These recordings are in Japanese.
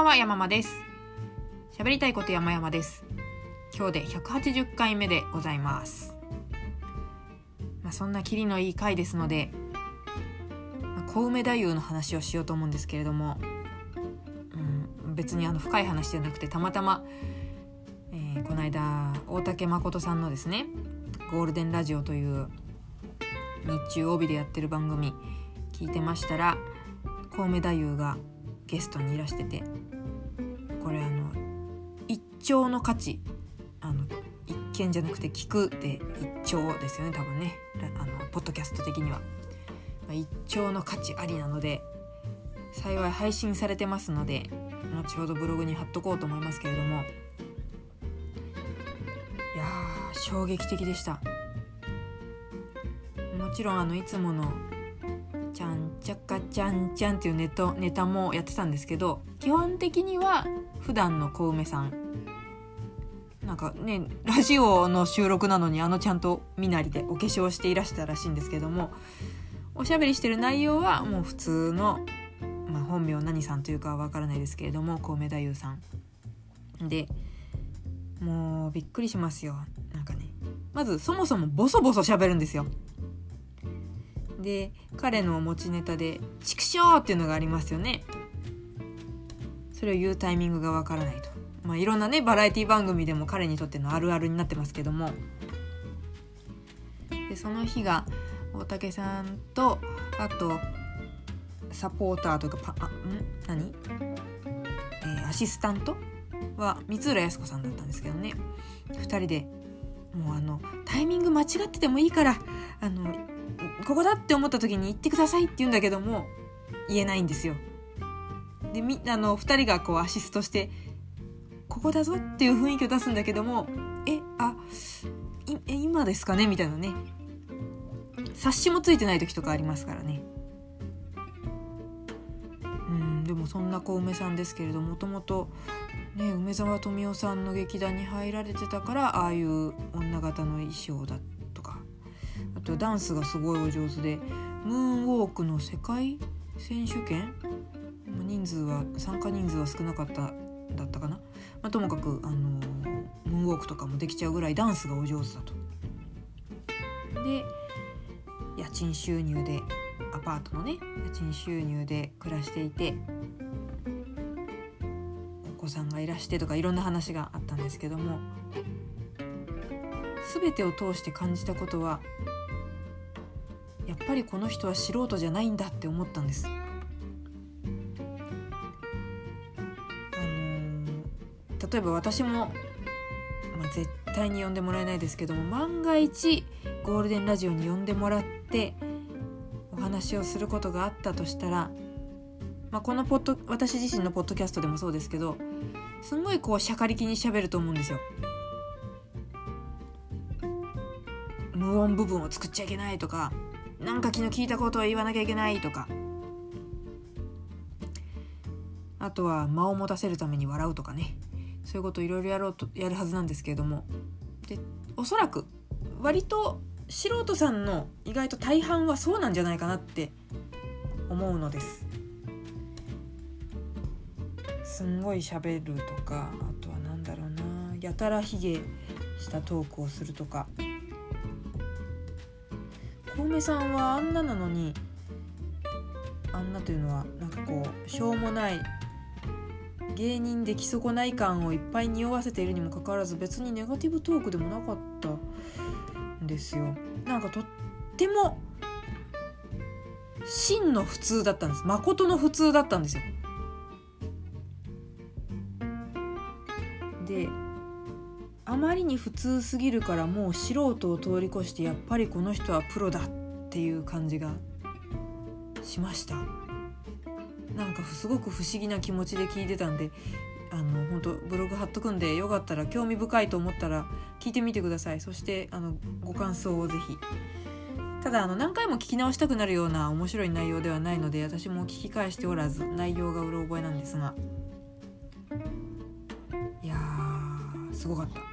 んは山間です。喋りたいこと山々です。今日で180回目でございます。まあ、そんなキリのいい回ですので、まあ、小梅太夫の話をしようと思うんですけれども、うん、別にあの深い話じゃなくてたまたま、えー、この間大竹誠さんのですね「ゴールデンラジオ」という日中帯でやってる番組聞いてましたら小梅太夫がゲストにいらしててこれあの一丁の価値。あの一見じゃなくて聞くで一丁ですよね多分ね。あのポッドキャスト的には、ま、一丁の価値ありなので幸い配信されてますので後ほどブログに貼っとこうと思いますけれども。いや衝撃的でした。もちろんあのいつもの「ちゃんちゃかちゃんちゃん」っていうネタネタもやってたんですけど基本的には普段の小梅さん。なんかねラジオの収録なのにあのちゃんと身なりでお化粧していらしたらしいんですけどもおしゃべりしてる内容はもう普通の、まあ、本名何さんというかは分からないですけれども小梅太夫さん。でもうびっくりしますよ。なんかねまずそもそもボソボソ喋るんですよ。で彼の持ちネタで「畜生!」っていうのがありますよね。それを言うタイミングがわからないと、まあ、いろんなねバラエティ番組でも彼にとってのあるあるになってますけども。でその日が大竹さんとあとサポーターとかパあん？何、えー、アシスタント？は三浦靖子さんだったんですけどね。2人でもうあのタイミング間違っててもいいからあのここだって思った時に言ってくださいって言うんだけども言えないんですよ。でみあの2人がこうアシストしてここだぞっていう雰囲気を出すんだけどもえあえ今ですかね？みたいなね察しもついてない時とかありますからね。うんでもそんな小梅さんですけれどもともとね梅沢富美男さんの劇団に入られてたからああいう女型の衣装だとかあとダンスがすごいお上手でムーンウォークの世界選手権？人数は参加人数は少なかっただったかな、まあ、ともかく、あのムーンウォークとかもできちゃうぐらいダンスがお上手だと。で家賃収入でアパートのね家賃収入で暮らしていてお子さんがいらしてとかいろんな話があったんですけども全てを通して感じたことはやっぱりこの人は素人じゃないんだって思ったんです。あのー、例えば私も、まあ、絶対に呼んでもらえないですけども万が一ゴールデンラジオに呼んでもらってお話をすることがあったとしたら、まあ、このポッド私自身のポッドキャストでもそうですけどすんごいこうしゃかりきにしゃべると思うんですよ。無音部分を作っちゃいけないとかなんか昨日聞いたことを言わなきゃいけないとか。あとは間を持たせるために笑うとかね。そういうことをいろいろやろうとやるはずなんですけれども。でおそらく割と素人さんの意外と大半はそうなんじゃないかなって思うのです。すんごい喋るとかあとは何だろうなやたらひげしたトークをするとか。小梅さんはあんななのにあんなというのはなんかこうしょうもない芸人で基礎ない感をいっぱい匂わせているにもかかわらず別にネガティブトークでもなかったんですよ。なんかとっても真の普通だったんです。誠の普通だったんですよ。であまりに普通すぎるからもう素人を通り越してやっぱりこの人はプロだっていう感じがしました。なんかすごく不思議な気持ちで聞いてたんであの本当ブログ貼っとくんでよかったら興味深いと思ったら聞いてみてください。そしてあのご感想をぜひ。ただあの何回も聞き直したくなるような面白い内容ではないので私も聞き返しておらず内容がうろ覚えなんですが。いやーすごかった。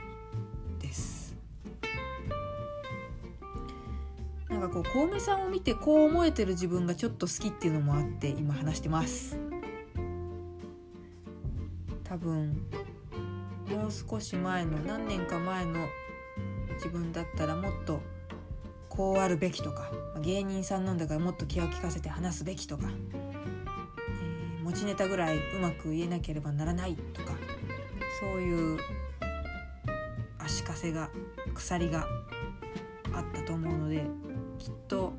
なんかこう小梅さんを見てこう思えてる自分がちょっと好きっていうのもあって今話してます。多分もう少し前の何年か前の自分だったらもっとこうあるべきとか芸人さんなんだからもっと気を利かせて話すべきとか、えー、持ちネタぐらいうまく言えなければならないとかそういう足かせが鎖があったと思うのできっと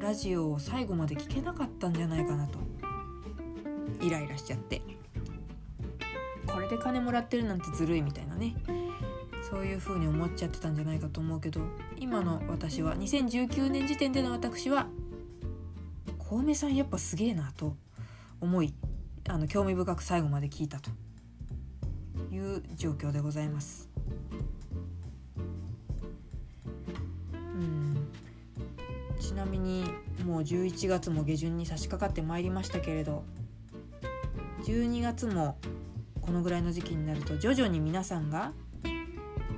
ラジオを最後まで聞けなかったんじゃないかなと。イライラしちゃって。これで金もらってるなんてずるいみたいなね。そういう風に思っちゃってたんじゃないかと思うけど今の私は2019年時点での私は小梅さんやっぱすげえなと思いあの興味深く最後まで聞いたという状況でございます。みにもう11月も下旬に差し掛かってまいりましたけれど12月もこのぐらいの時期になると徐々に皆さんが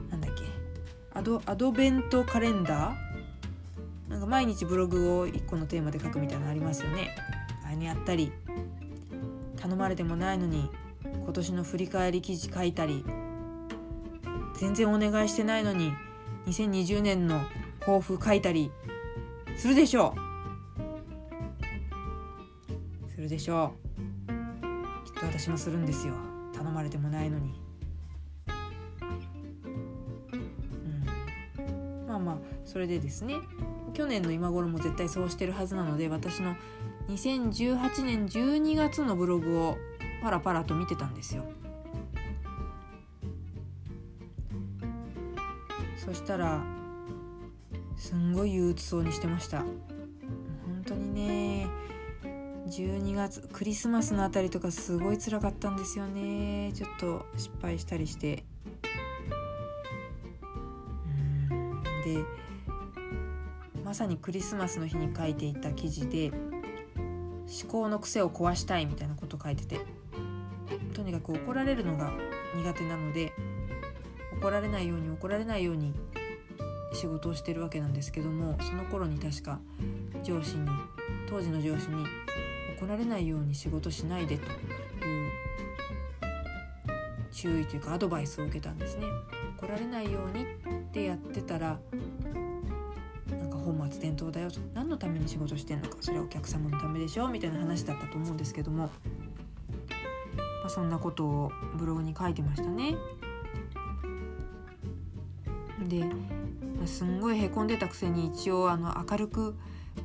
なんだっけアドアドベントカレンダーなんか毎日ブログを1個のテーマで書くみたいなのありますよね。あれにやったり頼まれてもないのに今年の振り返り記事書いたり全然お願いしてないのに2020年の抱負書いたりするでしょう。するでしょう。きっと私もするんですよ。頼まれてもないのに。うん。まあまあそれでですね。去年の今頃も絶対そうしてるはずなので私の2018年12月のブログをパラパラと見てたんですよ。そしたらすんごい憂鬱そうにしてました。本当にね12月クリスマスのあたりとかすごい辛かったんですよね。ちょっと失敗したりして。でまさにクリスマスの日に書いていた記事で思考の癖を壊したいみたいなこと書いててとにかく怒られるのが苦手なので怒られないように怒られないように仕事をしてるわけなんですけどもその頃に確か上司に当時の上司に怒られないように仕事しないでという注意というかアドバイスを受けたんですね。怒られないようにってやってたらなんか本末転倒だよと何のために仕事してんのかそれはお客様のためでしょみたいな話だったと思うんですけども、まあ、そんなことをブログに書いてましたね。ですんごいへこんでたくせに一応あの明るく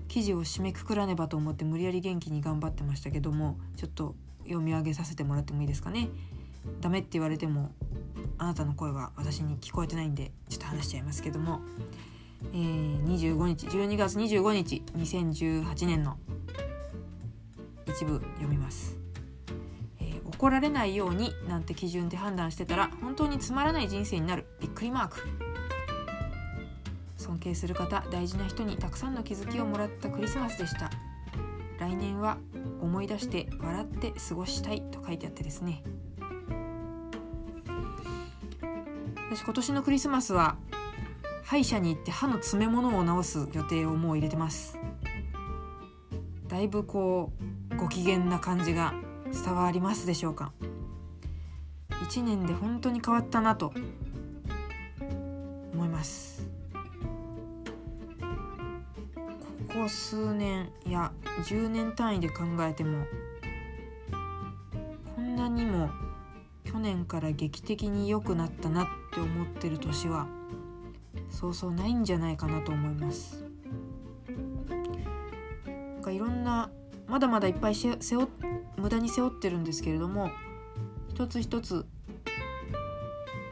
記事を締めくくらねばと思って無理やり元気に頑張ってましたけどもちょっと読み上げさせてもらってもいいですかね？ダメって言われてもあなたの声は私に聞こえてないんでちょっと話しちゃいますけども、えー、25日12月25日2018年の一部読みます、えー、怒られないようになんて基準で判断してたら本当につまらない人生になる。びっくりマーク。尊敬する方大事な人にたくさんの気づきをもらったクリスマスでした。来年は思い出して笑って過ごしたいと書いてあってですね。私今年のクリスマスは歯医者に行って歯の詰め物を直す予定をもう入れてます。だいぶこうご機嫌な感じが伝わりますでしょうか。1年で本当に変わったなと思います。ここ数年や10年単位で考えてもこんなにも去年から劇的に良くなったなって思ってる年はそうそうないんじゃないかなと思います。なんかいろんなまだまだいっぱい背負無駄に背負ってるんですけれども一つ一つ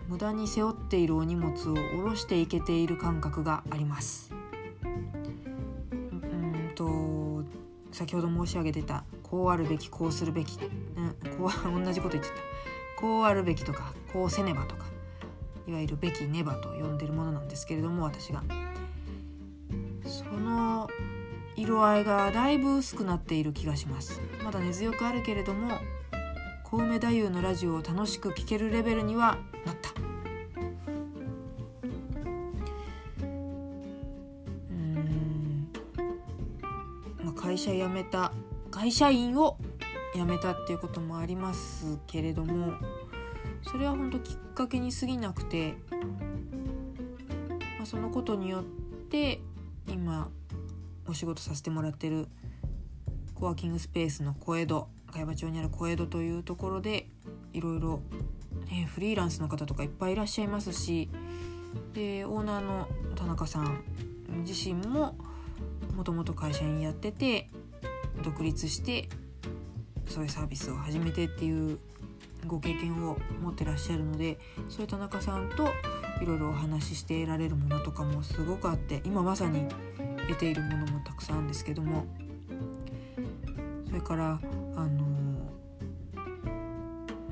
無駄に背負っているお荷物を下ろしていけている感覚があります。先ほど申し上げてたこうあるべきこうするべき、うん、こう 同じこと言っちゃった。こうあるべきとかこうせねばとかいわゆるべきねばと呼んでるものなんですけれども私が。その色合いがだいぶ薄くなっている気がします。まだ根強くあるけれども小梅太夫のラジオを楽しく聴けるレベルにはな社辞めた会社員を辞めたっていうこともありますけれどもそれは本当きっかけに過ぎなくて、まあ、そのことによって今お仕事させてもらってるコワーキングスペースの小江戸茅場町にある小江戸というところでいろいろ、フリーランスの方とかいっぱいいらっしゃいますしでオーナーの田中さん自身ももともと会社員やってて独立してそういうサービスを始めてっていうご経験を持ってらっしゃるのでそういう田中さんといろいろお話しして得られるものとかもすごくあって今まさに得ているものもたくさんですけどもそれからあの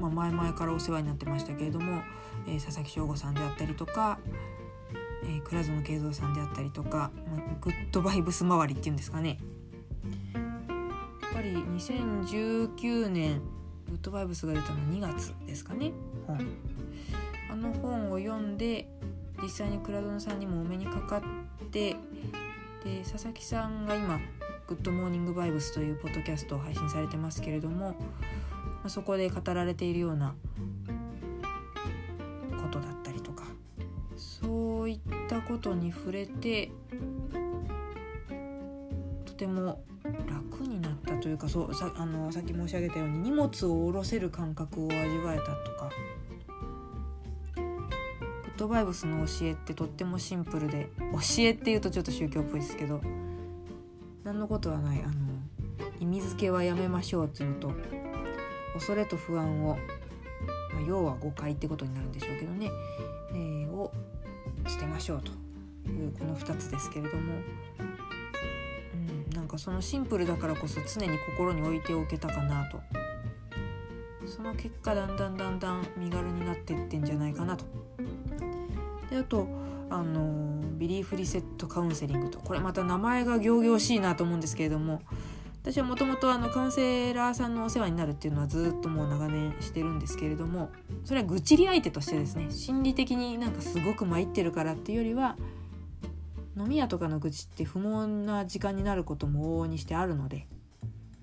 まあ、前々からお世話になってましたけれども、えー、佐々木翔吾さんであったりとか、えー、倉園慶三さんであったりとか、まあ、グッドバイブス周りっていうんですかね。2019年グッドバイブスが出たの2月ですかね。本あの本を読んで実際に倉園さんにもお目にかかってで佐々木さんが今「グッドモーニングバイブス」というポッドキャストを配信されてますけれども、まあ、そこで語られているようなことだったりとかそういったことに触れてとてもというかそうさあのさっき申し上げたように荷物を下ろせる感覚を味わえたとか。グッドバイブスの教えってとってもシンプルで教えっていうとちょっと宗教っぽいですけど。何のことはないあの意味付けはやめましょうっていうのと恐れと不安を、まあ、要は誤解ってことになるんでしょうけどね、えー、を捨てましょうというこの2つですけれども。かそのシンプルだからこそ常に心に置いておけたかなと。その結果だんだんだんだん身軽になってってんじゃないかなと。であとあのビリーフリセットカウンセリングと。これまた名前が仰々しいなと思うんですけれども。私はもともとカウンセラーさんのお世話になるっていうのはずっともう長年してるんですけれども。それは愚痴り相手としてですね。心理的になんかすごく参ってるからっていうよりは飲み屋とかの愚痴って不毛な時間になることも往々にしてあるので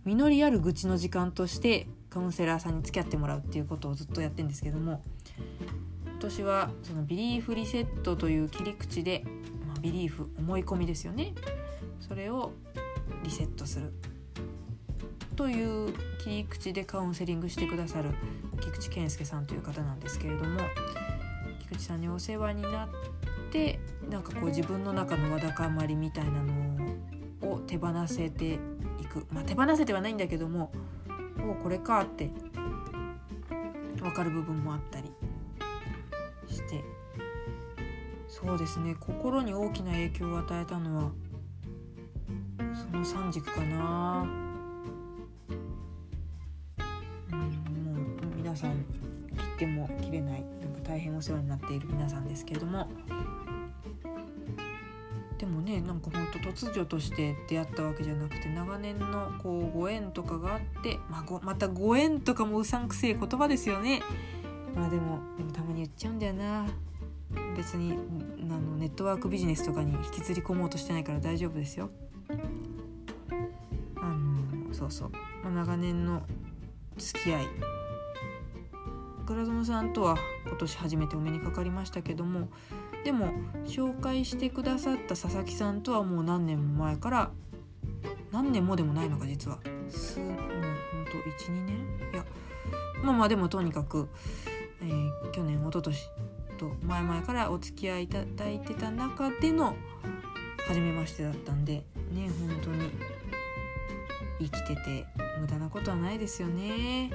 実りある愚痴の時間としてカウンセラーさんに付き合ってもらうっていうことをずっとやってるんですけども今年はそのビリーフリセットという切り口で、まあ、ビリーフ思い込みですよね。それをリセットする。という切り口でカウンセリングしてくださる菊池健介さんという方なんですけれども菊池さんにお世話になってなんかこう自分の中のわだかまりみたいなのを手放せていく。まあ手放せてはないんだけどもおこれかって分かる部分もあったりして。そうですね。心に大きな影響を与えたのはその3軸かな。うんもう皆さん切っても切れない。大変お世話になっている皆さんですけれどもでもねなんかほんと突如として出会ったわけじゃなくて長年のこうご縁とかがあって、まあ、ごまたご縁とかもうさんくせえ言葉ですよね。まあでもでもたまに言っちゃうんだよな。別にあのネットワークビジネスとかに引きずり込もうとしてないから大丈夫ですよ。あのそうそう、まあ、長年の付き合い倉園さんとは今年初めてお目にかかりましたけどもでも紹介してくださった佐々木さんとはもう何年も前から何年もでもないのか実はすもうほんと12年？いやまあまあでもとにかく、えー、去年一昨年と前々からお付き合いいただいてた中での初めましてだったんでね本当に生きてて無駄なことはないですよね。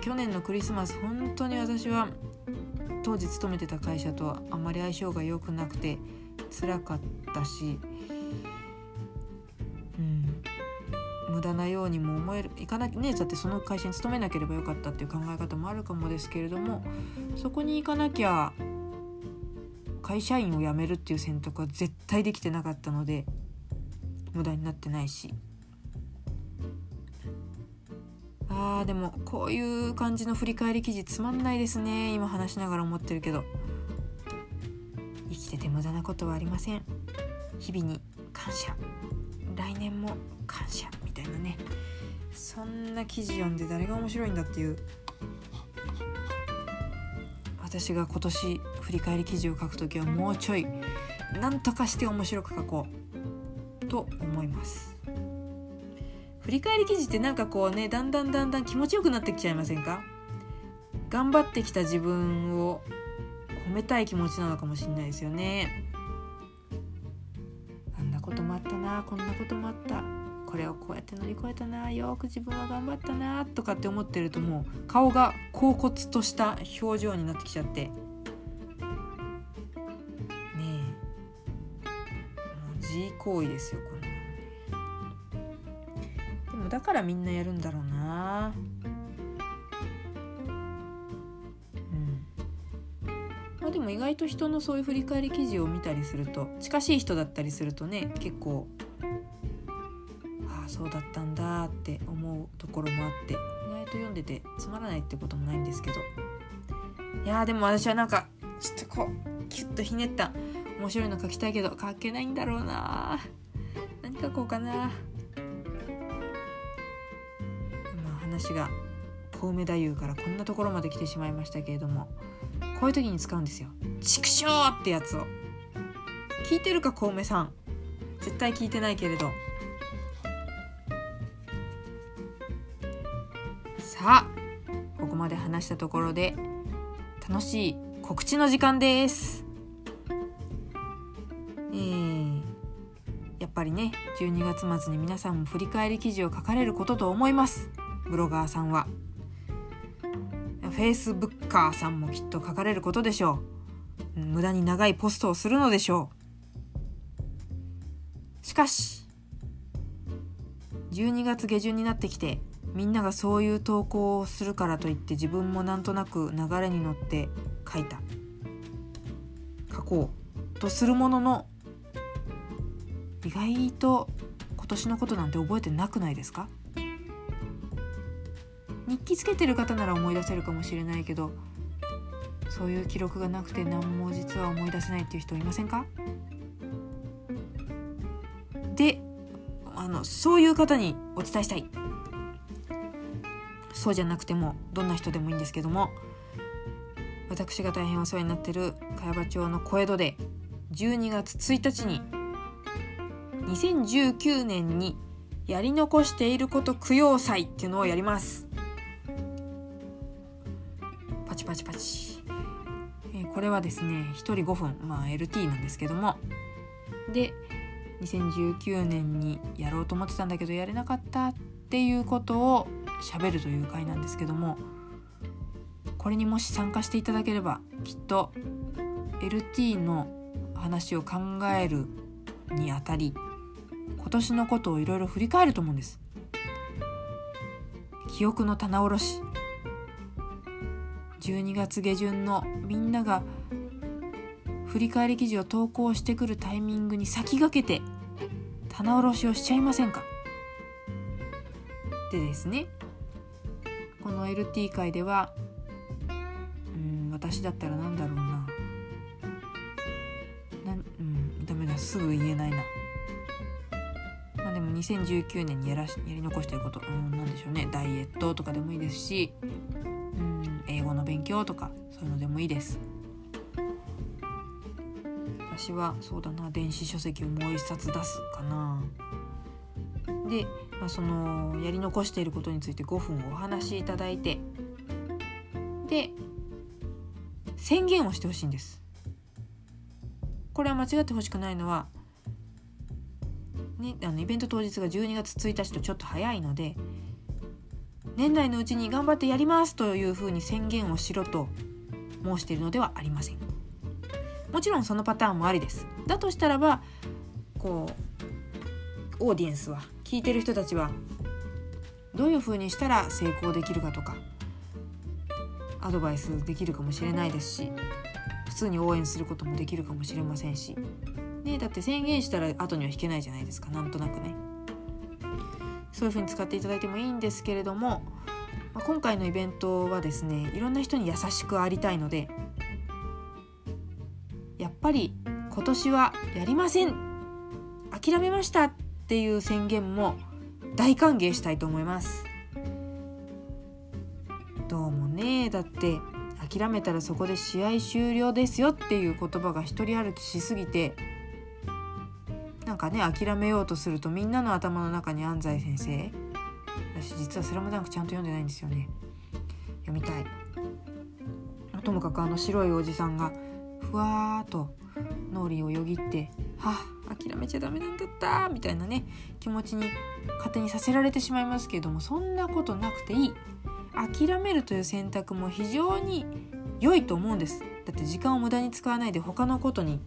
去年のクリスマス本当に私は当時勤めてた会社とあまり相性が良くなくて辛かったし、うん、無駄なようにも思えるいかなねだってその会社に勤めなければよかったっていう考え方もあるかもですけれどもそこに行かなきゃ会社員を辞めるっていう選択は絶対できてなかったので無駄になってないし。あーでもこういう感じの振り返り記事つまんないですね。今話しながら思ってるけど。生きてて無駄なことはありません。日々に感謝。来年も感謝みたいなね。そんな記事読んで誰が面白いんだっていう。私が今年振り返り記事を書くときはもうちょい何とかして面白く書こうと思います。振り返り記事ってなんかこうねだんだんだんだん気持ちよくなってきちゃいませんか？頑張ってきた自分を褒めたい気持ちなのかもしれないですよね。あんなこともあったなこんなこともあった。これをこうやって乗り越えたなよく自分は頑張ったなとかって思ってるともう顔が恍惚とした表情になってきちゃって。ねえ。もう自行為ですよこのだからみんなやるんだろうな。まあ、でも意外と人のそういう振り返り記事を見たりすると近しい人だったりするとね結構ああそうだったんだって思うところもあって意外と読んでてつまらないってこともないんですけど。いやでも私はなんかちょっとこうキュッとひねった面白いの書きたいけど書けないんだろうな何書こうかな話が小梅太夫からこんなところまで来てしまいましたけれどもこういう時に使うんですよ「畜生!」ってやつを。聞いてるか小梅さん。絶対聞いてないけれど。さあここまで話したところで楽しい告知の時間です。えー、やっぱりね12月末に皆さんも振り返り記事を書かれることと思います。ブロガーさんは。フェイスブッカーさんもきっと書かれることでしょう。無駄に長いポストをするのでしょう。しかし12月下旬になってきてみんながそういう投稿をするからといって自分もなんとなく流れに乗って書いた。書こうとするものの意外と今年のことなんて覚えてなくないですか？日記つけてる方なら思い出せるかもしれないけどそういう記録がなくて何も実は思い出せないっていう人いませんか？であのそういう方にお伝えしたい。そうじゃなくてもどんな人でもいいんですけども私が大変お世話になってる茅場町の小江戸で12月1日に2019年にやり残していること供養祭っていうのをやります。れはですね1人5分まあ LT なんですけども。で2019年にやろうと思ってたんだけどやれなかったっていうことを喋るという回なんですけども。これにもし参加していただければきっと LT の話を考えるにあたり今年のことをいろいろ振り返ると思うんです。記憶の棚卸し。12月下旬のみんなが振り返り記事を投稿してくるタイミングに先駆けて棚卸しをしちゃいませんか？でですねこの LT 界ではうん私だったらなんだろうな。なうんダメだすぐ言えないな。まあでも2019年にやらしやり残してることうんなんでしょうね。ダイエットとかでもいいですし。語の勉強とかそういうのでもいいです。私はそうだな電子書籍をもう一冊出すかな。でまあ、そのやり残していることについて5分お話しいただいてで宣言をしてほしいんです。これは間違ってほしくないのは、ね、あのイベント当日が12月1日とちょっと早いので年内のうちに頑張ってやりますというふうに宣言をしろと申しているのではありません。もちろんそのパターンもありです。だとしたらばこうオーディエンスは聞いてる人たちはどういうふうにしたら成功できるかとかアドバイスできるかもしれないですし普通に応援することもできるかもしれませんし、ね、だって宣言したら後には引けないじゃないですか。なんとなくね。そういうふうに使っていただいてもいいんですけれども、まあ、今回のイベントはですねいろんな人に優しくありたいのでやっぱり今年はやりません諦めましたっていう宣言も大歓迎したいと思います。どうもねだって諦めたらそこで試合終了ですよっていう言葉が一人歩きしすぎてなんかね諦めようとするとみんなの頭の中に安西先生。私実は「スラムダンクちゃんと読んでないんですよね。読みたい。ともかくあの白いおじさんがふわーっと脳裏をよぎって「はあ諦めちゃダメなんだった」みたいなね気持ちに勝手にさせられてしまいますけれどもそんなことなくていい。諦めるという選択も非常に良いと思うんです。だって時間を無駄に使わないで他のことに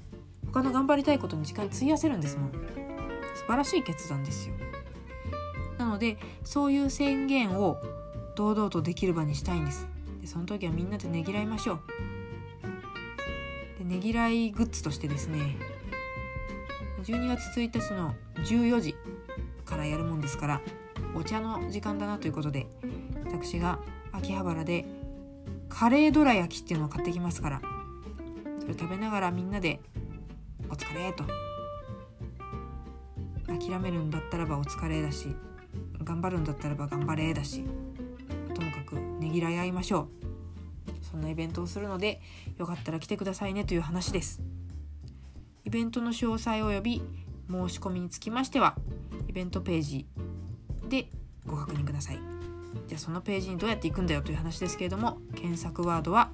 他の頑張りたいことに時間費やせるんですもん。素晴らしい決断ですよ。なのでそういう宣言を堂々とできる場にしたいんです。でその時はみんなでねぎらいましょう。でねぎらいグッズとしてですね12月1日の14時からやるもんですからお茶の時間だなということで私が秋葉原でカレーどら焼きっていうのを買ってきますからそれ食べながらみんなで「お疲れ」と。諦めるんだったらばお疲れだし頑張るんだったらば頑張れだしともかくねぎらい合いましょう。そんなイベントをするのでよかったら来てくださいねという話です。イベントの詳細及び申し込みにつきましてはイベントページでご確認ください。じゃあそのページにどうやって行くんだよという話ですけれども検索ワードは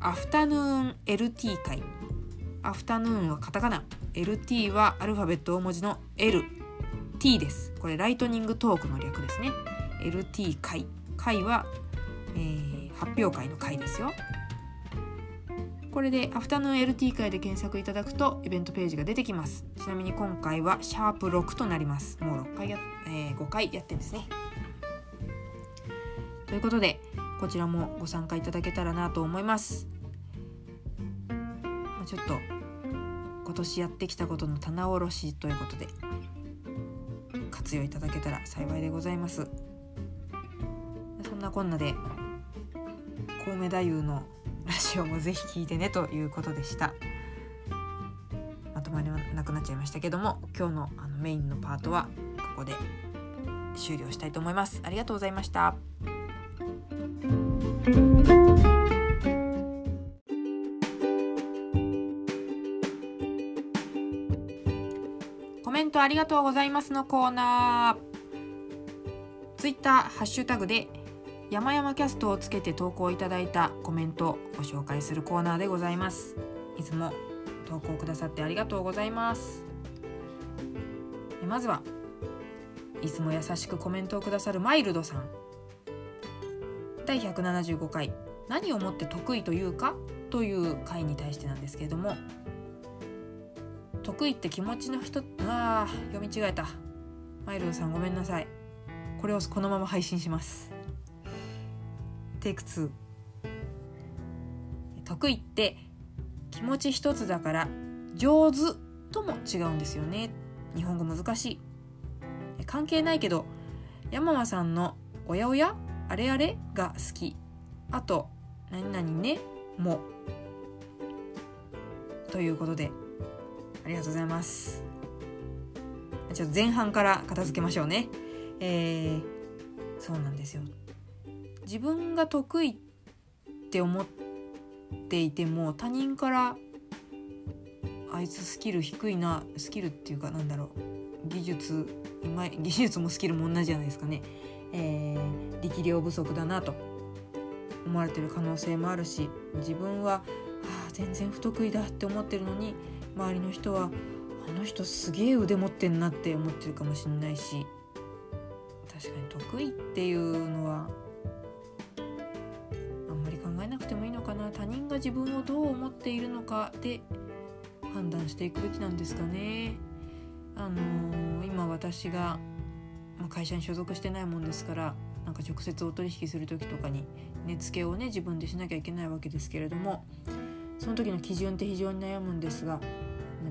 アフタヌーン LT 会。アフタヌーンはカタカナ。LT はアルファベット大文字の LT です。これライトニングトークの略ですね。LT 会会は、えー、発表会の会ですよ。これでアフタヌーン LT 会で検索いただくとイベントページが出てきます。ちなみに今回はシャープ6となります。もう6回や、えー、5回やってるんですね。ということでこちらもご参加いただけたらなと思います。ちょっと今年やってきたことの棚卸しということで活用いただけたら幸いでございます。そんなこんなでコウメ太夫のラジオもぜひ聞いてねということでした。まとまりはなくなっちゃいましたけども今日のあのメインのパートはここで終了したいと思います。ありがとうございました。トありがとうございますのコーナー。ツイッターハッシュタグで山々キャストをつけて投稿いただいたコメントをご紹介するコーナーでございます。いつも投稿くださってありがとうございます。まずはいつも優しくコメントをくださるマイルドさん。第175回「何をもって得意というか?」という回に対してなんですけれども。得意って気持ちの人あ読み違えたマイルドさんごめんなさい。これをこのまま配信しますテイク2得意って気持ち一つだから上手とも違うんですよね日本語難しい。関係ない。けど山間さんの「おやおやあれあれが好きあと何々ねもとい。うことでありがとうございます。ちょっと前半から片付けましょうね。えー、そうなんですよ。自分が得意って思っていても他人からあいつスキル低いなスキルっていうかなんだろう。技術今技術もスキルも同じじゃないですかね。えー、力量不足だなと。思われてる可能性もあるし自分は、はあ、全然不得意だって思ってるのに周りの人はあの人すげえ腕持ってんなって思ってるかもしんないし確かに得意っていうのはあんまり考えなくてもいいのかな他人が自分をどう思っているのかで判断していくべきなんですかね。あのー、今私が会社に所属してないもんですからなんか直接お取引する時とかに値付けをね自分でしなきゃいけないわけですけれどもその時の基準って非常に悩むんですが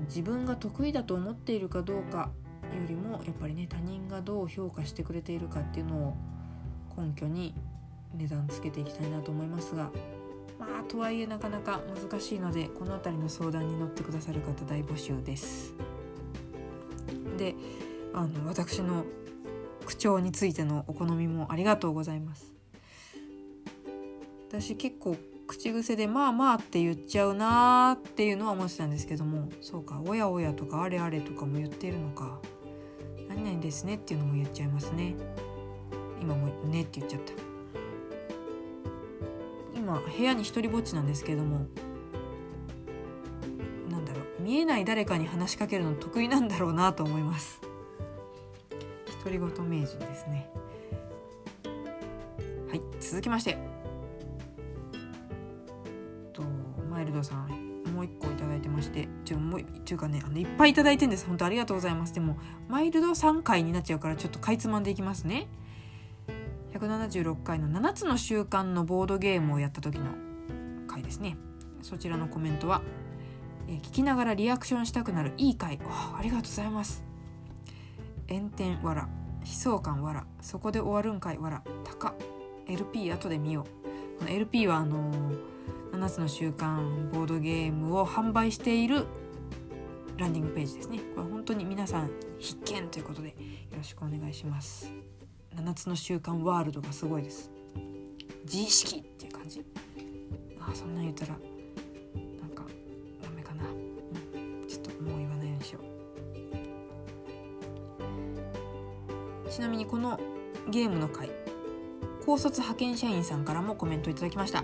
自分が得意だと思っているかどうかよりもやっぱりね他人がどう評価してくれているかっていうのを根拠に値段つけていきたいなと思いますがまあとはいえなかなか難しいのでこの辺りの相談に乗ってくださる方大募集です。であの私の口調についてのお好みもありがとうございます私結構口癖で「まあまあ」って言っちゃうなーっていうのは思ってたんですけどもそうか「おやおや」とか「あれあれ」とかも言ってるのか「何々ですね」っていうのも言っちゃいますね。今も「ね」って言っちゃった。今部屋に一人ぼっちなんですけどもなんだろう見えない誰かに話しかけるの得意なんだろうなと思います。独り言名人ですね。はい続きまして。ルドさんもう一個いただいてましてちょもうっていうかねあのいっぱいいただいてんです。本当ありがとうございます。でもマイルド3回になっちゃうからちょっとかいつまんでいきますね。176回の7つの習慣のボードゲームをやった時の回ですね。そちらのコメントは、え聞きながらリアクションしたくなるいい回。ありがとうございます。炎天わら悲壮感わらそこで終わるんかいわら高 LP 後で見よう。この LP はあのー、7つの習慣ボードゲームを販売しているランディングページですね。これ本当に皆さん必見ということでよろしくお願いします。7つの習慣ワールドがすごいです。自意識っていう感じ。あそんなん言ったらなんかダメかな、うん、ちょっともう言わないようにしよう。ちなみにこのゲームの回高卒派遣社員さんからもコメントいただきました。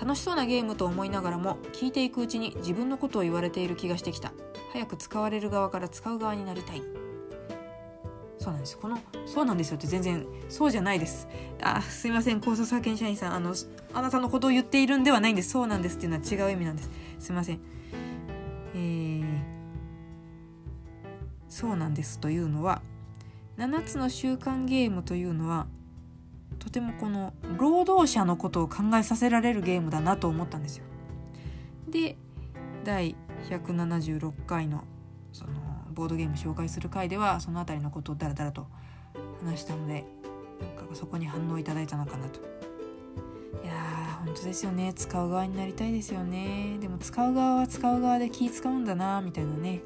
楽しそうなゲームと思いながらも聞いていくうちに自分のことを言われている気がしてきた。早く使われる側から使う側になりたい。そうなんですこのそうなんですよって全然そうじゃないです。あすいません。高卒派遣社員さんあのあなたのことを言っているんではないんです。そうなんですっていうのは違う意味なんです。すいません。えー、そうなんですというのは7つの習慣ゲームというのはとてもこの労働者のことを考えさせられるゲームだなと思ったんですよ。で第176回のそのボードゲーム紹介する回ではその辺りのことをダラダラと話したのでなんかそこに反応いただいたのかなと。いやー本当ですよね。使う側になりたいですよね。でも使う側は使う側で気使うんだなみたいなね。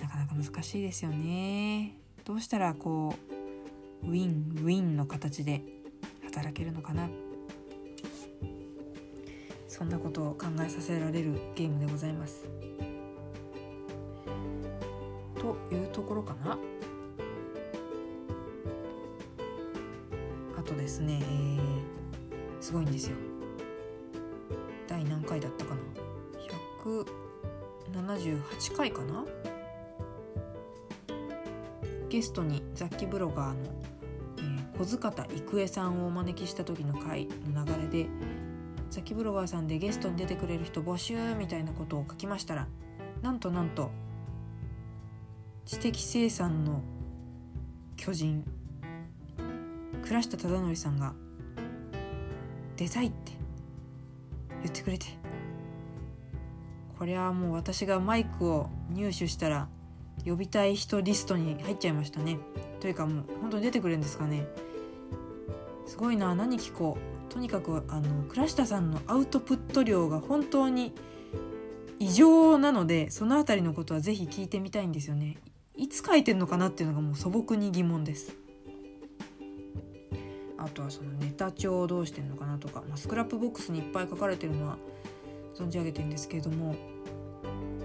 なかなか難しいですよね。どうしたらこうウィンウィンの形で働けるのかなそんなことを考えさせられるゲームでございます。というところかな。あとですね、えー、すごいんですよ。第何回だったかな178回かなゲストに雑記ブロガーの、小塚田郁恵さんをお招きした時の回の流れで雑記ブロガーさんでゲストに出てくれる人募集みたいなことを書きましたらなんとなんと知的生産の巨人倉下忠則さんが出たいって言ってくれて。これはもう私がマイクを入手したら呼びたい人リストに入っちゃいましたね。というかもう本当に出てくるんですかね。すごいな何聞こう。とにかくあの倉下さんのアウトプット量が本当に異常なのでその辺りのことは是非聞いてみたいんですよね。いつ書いてんのかなっていうのがもう素朴に疑問です。あとはそのネタ帳をどうしてんのかなとか、まあ、スクラップボックスにいっぱい書かれてるのは存じ上げてるんですけれども。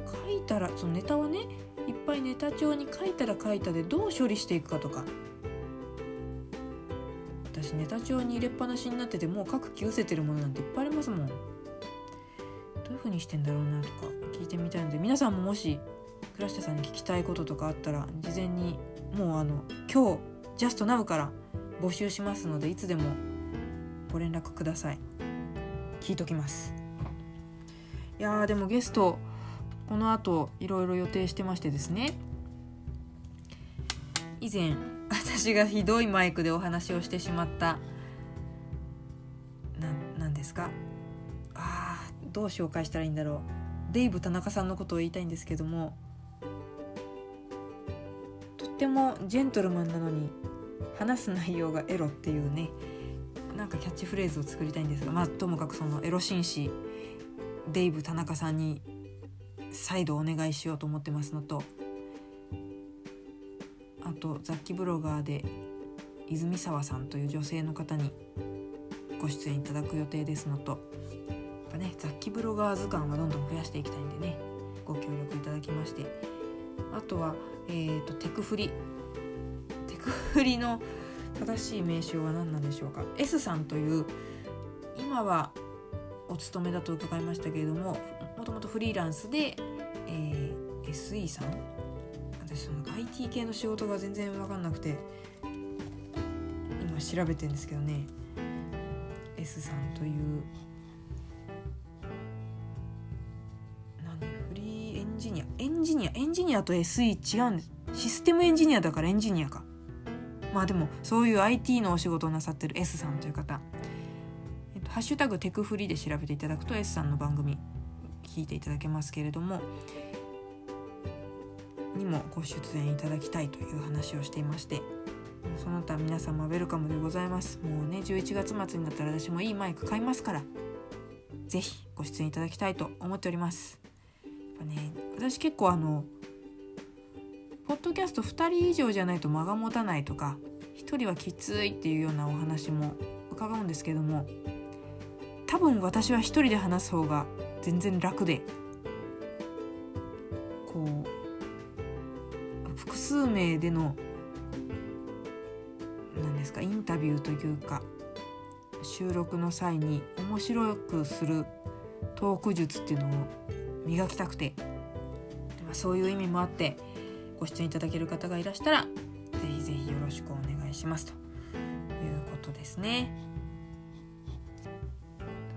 書いたらそのネタをねいっぱいネタ帳に書いたら書いたでどう処理していくかとか。私ネタ帳に入れっぱなしになっててもう書く気失せてるものなんていっぱいありますもん。どういう風にしてんだろうなとか。聞いてみたいので皆さんももし倉下さんに聞きたいこととかあったら事前にもうあの今日ジャストナウから募集しますのでいつでもご連絡ください。聞いときます。いやでもゲストこの後いろいろ予定してましてですね。以前私がひどいマイクでお話をしてしまった何ですか？あどう紹介したらいいんだろう。デイブ田中さんのことを言いたいんですけどもとってもジェントルマンなのに話す内容がエロっていうねなんかキャッチフレーズを作りたいんですがまあともかくそのエロ紳士デイブ田中さんに再度お願いしようと思ってますのとあと雑記ブロガーで泉沢さんという女性の方にご出演いただく予定ですのとやっぱね雑記ブロガー図鑑はどんどん増やしていきたいんでねご協力いただきまして。あとは、えーと、テクフリ。テクフリの正しい名称は何なんでしょうか。S さんという今はお勤めだと伺いましたけれどももともとフリーランスで、えー、SE さん。私その IT 系の仕事が全然分かんなくて今調べてんですけどね。S さんという何？フリーエンジニア？エンジニア？エンジニアと SE 違うんです。システムエンジニアだからエンジニアか。まあでもそういう IT のお仕事をなさってる S さんという方。えっと、ハッシュタグテクフリで調べていただくと S さんの番組聞いていただけますけれどもにもご出演いただきたいという話をしていましてその他皆様ウェルカムでございます。もうね11月末になったら私もいいマイク買いますから是非ご出演いただきたいと思っております。やっぱね私結構あのポッドキャスト2人以上じゃないと間が持たないとか1人はきついっていうようなお話も伺うんですけども多分私は1人で話す方が全然楽でこう複数名での何ですかインタビューというか収録の際に面白くするトーク術っていうのを磨きたくてそういう意味もあってご出演いただける方がいらしたらぜひぜひよろしくお願いしますということですね。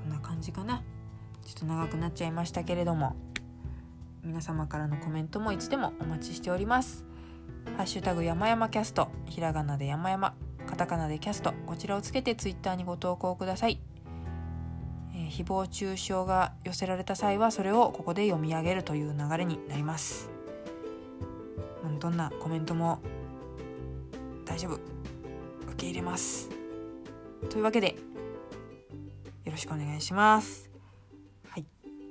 こんな感じかな。ちょっと長くなっちゃいましたけれども皆様からのコメントもいつでもお待ちしております。ハッシュタグ山々キャストひらがなで山々カタカナでキャストこちらをつけてツイッターにご投稿ください、えー、誹謗中傷が寄せられた際はそれをここで読み上げるという流れになります。どんなコメントも大丈夫。受け入れます。というわけでよろしくお願いします。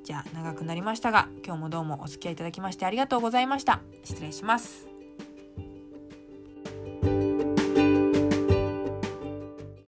じゃあ長くなりましたが今日もどうもお付き合いいただきましてありがとうございました。失礼します。